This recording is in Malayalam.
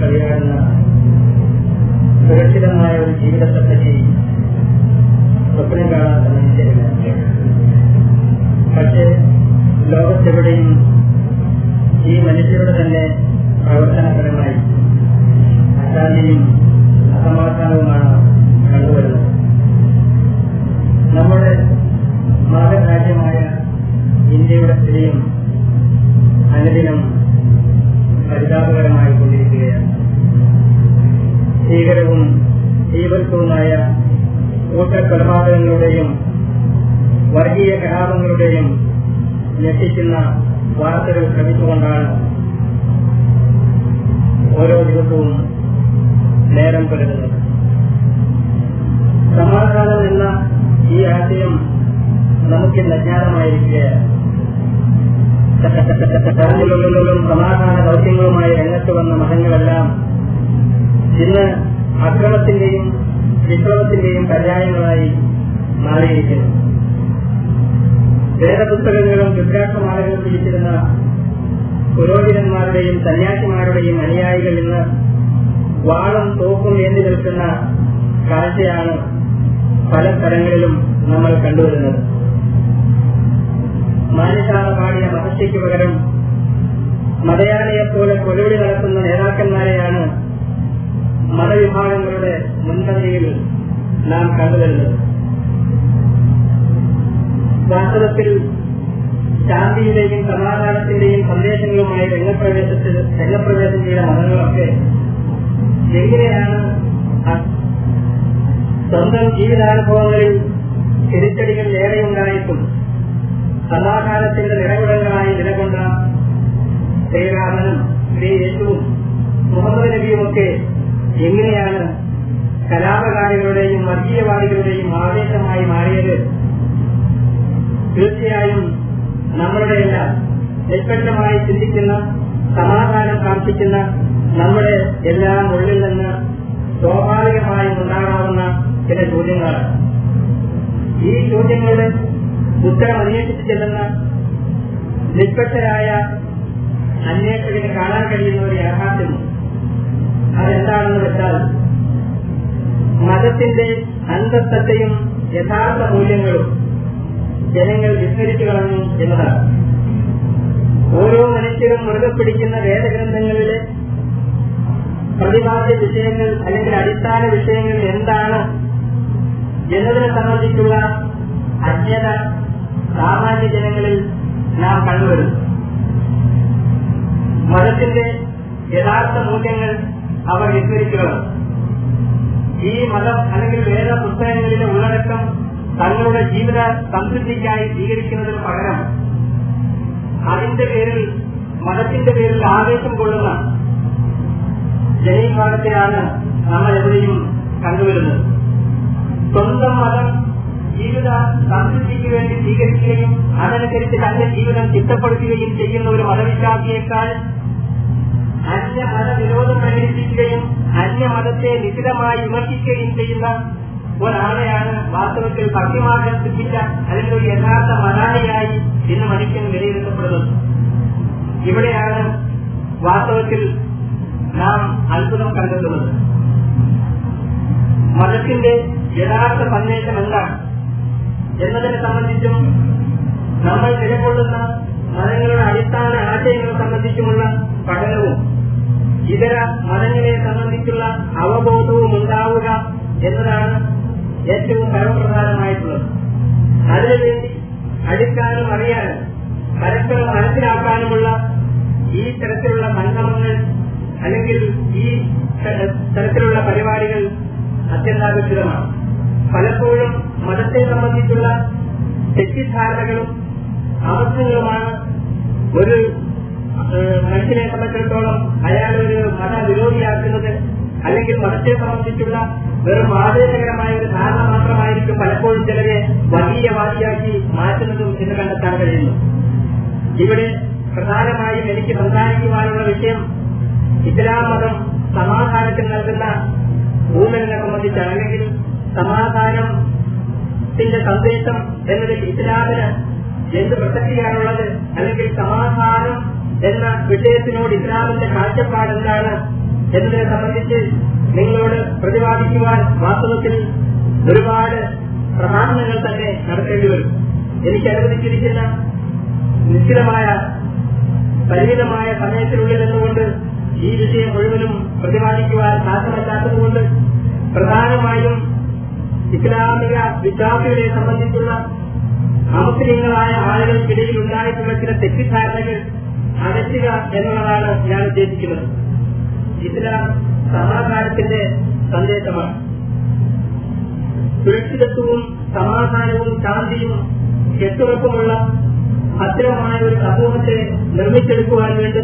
കളിയാടുന്ന സുരക്ഷിതമായ ഒരു ജീവിതത്തെപ്പറ്റി സ്വപ്നം കാണാത്ത മനുഷ്യരില്ല പക്ഷേ ലോകത്തെവിടെയും ഈ മനുഷ്യരുടെ തന്നെ പ്രവർത്തനപരമായി അശാന്തിയും അസമാധാനവുമാണ് കണ്ടുവരുന്നത്. നമ്മുടെ മാതൃരാജ്യമായ ഇന്ത്യയുടെ സ്ഥിതിയും അനുദിനം ഭീകരവും തീവ്രത്വവുമായ കൂട്ടക്കൊലപാതകങ്ങളുടെയും വർഗീയ കലാപങ്ങളുടെയും ഞെട്ടിക്കുന്ന വാർത്തകൾ ശ്രമിച്ചുകൊണ്ടാണ് ഓരോ ദിവസവും നേരം പുലരുന്നത്. സമാധാനം എന്ന ഈ ആശയം നമുക്കിന്ന് അജ്ഞാതമായിരിക്കുകയാണ് സമാധാന ദൗത്യങ്ങളുമായി രംഗത്ത് വന്ന മതങ്ങളെല്ലാം ഇന്ന് അക്രമത്തിന്റെയും വിപ്ലവത്തിന്റെയും പര്യായങ്ങളായി മാറിയിരിക്കുന്നു. വേദപുസ്തകങ്ങളും രുദ്രാക്ഷമാലകളും പിടിച്ചിരുന്ന പുരോഹിതന്മാരുടെയും സന്യാസിമാരുടെയും അനുയായികൾ ഇന്ന് വാളും തോക്കും ഏന്തി നിൽക്കുന്ന കാഴ്ചയാണ് പല സ്ഥലങ്ങളിലും നമ്മൾ കണ്ടുവരുന്നത്. മാനശാല പാടിയ മഹർഷിക്ക് പകരം മതയാളിയെ പോലെ കൊലവിളി നടത്തുന്ന നേതാക്കന്മാരെയാണ് മതവിഭാഗങ്ങളുടെ മുൻഗണനയിൽ നാം കണ്ടുവരുന്നത്. വാസ്തവത്തിൽ ശാന്തിയുടെയും സമാധാനത്തിന്റെയും സന്ദേശങ്ങളുമായി രംഗപ്രവേശത്തിൽ രംഗപ്രവേശം ചെയ്ത മതങ്ങളൊക്കെ എങ്ങനെയാണ് സ്വന്തം ജീവിതാനുഭവങ്ങളിൽ തിരിച്ചടികൾ ഏറെയുണ്ടായിട്ടും സമാധാനത്തിന്റെ നിലകുടങ്ങളായി നിലകൊണ്ട ശ്രീരാമനും ശ്രീ യേശുവും മുഹമ്മദ് നബിയുമൊക്കെ എങ്ങനെയാണ് കലാപകാരികളുടെയും വർഗീയവാദികളുടെയും ആവേശമായി മാറിയത്? തീർച്ചയായും നമ്മളുടെയെല്ലാം നിഷ്പക്ഷമായി ചിന്തിക്കുന്ന സമാധാനം പ്രാർത്ഥിക്കുന്ന നമ്മുടെ എല്ലാം ഉള്ളിൽ നിന്ന് സ്വാഭാവികമായും ഉണ്ടാകാവുന്ന ചില ചോദ്യങ്ങളാണ്. ഈ ചോദ്യങ്ങളുടെ ഉത്തരം അന്വേഷിച്ചു ചെല്ലുന്ന നിഷ്പക്ഷരായ അന്വേഷകന് കാണാൻ കഴിയുന്ന ഒരു യാഥാർത്ഥ്യം അതെന്താണെന്ന് വെച്ചാൽ മതത്തിന്റെ അന്തസ്ഥത്തെയും യഥാർത്ഥ മൂല്യങ്ങളും ജനങ്ങൾ വിസ്മരിച്ചു കളഞ്ഞു എന്നതാണ്. ഓരോ മനുഷ്യരും മുറുകെ പിടിക്കുന്ന വേദഗ്രന്ഥങ്ങളിലെ പ്രതിപാദ്യ വിഷയങ്ങൾ അല്ലെങ്കിൽ അടിസ്ഥാന വിഷയങ്ങൾ എന്താണ് എന്നതിനെ സംബന്ധിച്ചുള്ള അജ്ഞത സാമാന്യ ജനങ്ങളിൽ നാം കണ്ടുവരുന്നു. മതത്തിന്റെ യഥാർത്ഥ മൂല്യങ്ങൾ അവർ വിസ്മരിക്കുക ഈ മതം അല്ലെങ്കിൽ വേദ പുസ്തകങ്ങളിലെ ഉള്ളടക്കം തങ്ങളുടെ ജീവിത സംതൃപ്തിക്കായി സ്വീകരിക്കുന്നതിന് പകരം അതിന്റെ പേരിൽ മതത്തിന്റെ പേരിൽ ആവേശം കൊള്ളുന്ന ജനവിഭാഗത്തെയാണ് നമ്മൾ എവിടെയും കണ്ടുവരുന്നത്. സ്വന്തം മതം ജീവിത സംതൃപ്തിക്ക് വേണ്ടി സ്വീകരിക്കുകയും അതനുസരിച്ച് തന്റെ ജീവിതം ചിട്ടപ്പെടുത്തുകയും ചെയ്യുന്ന ഒരു മതവിശ്വാസിയേക്കാൾ അന്യമത വിരോധം പ്രകടിപ്പിക്കുകയും അന്യമതത്തെ നിശിതമായി വിമർശിക്കുകയും ചെയ്യുന്ന ഒരാളെയാണ് വാസ്തവത്തിൽ ഭക്തിമാർഗം സിദ്ധിച്ച അല്ലെങ്കിൽ ഒരു യഥാർത്ഥ മതാനിയായി ഇന്ന് മനുഷ്യൻ വിലയിരുത്തപ്പെടുന്നത്. ഇവിടെയാണ് വാസ്തവത്തിൽ നാം അത്ഭുതം കണ്ടെത്തുന്നത്. മതത്തിന്റെ യഥാർത്ഥ സന്ദേശം എന്താണ്? എന്നതിനെ സംബന്ധിച്ചും നമ്മൾ നിലകൊള്ളുന്ന മതങ്ങളുടെ അടിസ്ഥാന ആശയങ്ങളെ സംബന്ധിച്ചുമുള്ള പഠനവും ഇതര മതങ്ങളെ സംബന്ധിച്ചുള്ള അവബോധവും ഉണ്ടാവുക എന്നതാണ് ഏറ്റവും പരമപ്രധാനമായിട്ടുള്ളത്. അതിനുവേണ്ടി അടുക്കാനും അറിയാനും പരസ്പരം മനസ്സിലാക്കാനുമുള്ള ഈ തരത്തിലുള്ള സംഗമങ്ങൾ അല്ലെങ്കിൽ ഈ തരത്തിലുള്ള പരിപാടികൾ അത്യന്താപേക്ഷിതമാണ്. പലപ്പോഴും മതത്തെ സംബന്ധിച്ചുള്ള തെറ്റിദ്ധാരണകളും അവസ്ഥകളുമാണ് ഒരു മനുഷ്യനെ സംബന്ധിച്ചിടത്തോളം അയാൾ ഒരു മതവിരോധിയാക്കുന്നത് അല്ലെങ്കിൽ മതത്തെ സംബന്ധിച്ചുള്ള വെറും ആവേശകരമായ ഒരു ധാരണ മാത്രമായിരിക്കും പലപ്പോഴും ചിലരെ വലിയ വാദിയാക്കി മാറ്റുന്നതും എന്ന് കണ്ടെത്താൻ കഴിയുന്നു. ഇവിടെ പ്രധാനമായും എനിക്ക് സംസാരിക്കുവാനുള്ള വിഷയം ഇസ്ലാം മതം സമാധാനത്തിന് നൽകുന്ന ഭൂമിനെ സംബന്ധിച്ചാണ്. അല്ലെങ്കിൽ സമാധാനത്തിന്റെ സന്ദേശം എന്നതിൽ ഇസ്ലാമിന് എന്ത് പ്രസക്തിയാണുള്ളത്? അല്ലെങ്കിൽ സമാധാനം എന്ന വിഷയത്തിനോട് ഇസ്ലാമിന്റെ കാഴ്ചപ്പാട് എന്താണ് എന്നതിനെ സംബന്ധിച്ച് നിങ്ങളോട് പ്രതിപാദിക്കുവാൻ വാസ്തവത്തിൽ ഒരുപാട് പ്രഭാഷണങ്ങൾ തന്നെ നടത്തേണ്ടി വരും. എനിക്ക് അനുവദിച്ചിരിക്കുന്ന നിശ്ചിതമായ പരിമിതമായ സമയത്തിനുള്ളിൽ നിന്നുകൊണ്ട് ഈ വിഷയം മുഴുവനും പ്രതിപാദിക്കുവാൻ സാധ്യമല്ലാത്തതുകൊണ്ട് പ്രധാനമായും ഇസ്ലാമിക വിദ്യാർത്ഥികളെ സംബന്ധിച്ചുള്ള അമുസ്ലിങ്ങളായ ആളുകൾക്കിടയിൽ ഉണ്ടായിട്ടുള്ള ചില തെറ്റിദ്ധാരണകൾ അകറ്റുക എന്നുള്ളതാണ് ഞാൻ ഉദ്ദേശിക്കുന്നത്. ഇസ്ലാം സമാധാനത്തിന്റെ സന്ദേശമാണ്. സുരക്ഷിതത്വവും സമാധാനവും ശാന്തിയും കെട്ടുറപ്പുമുള്ള ഭദ്രമായ ഒരു സമൂഹത്തെ നിർമ്മിച്ചെടുക്കുവാൻ വേണ്ടി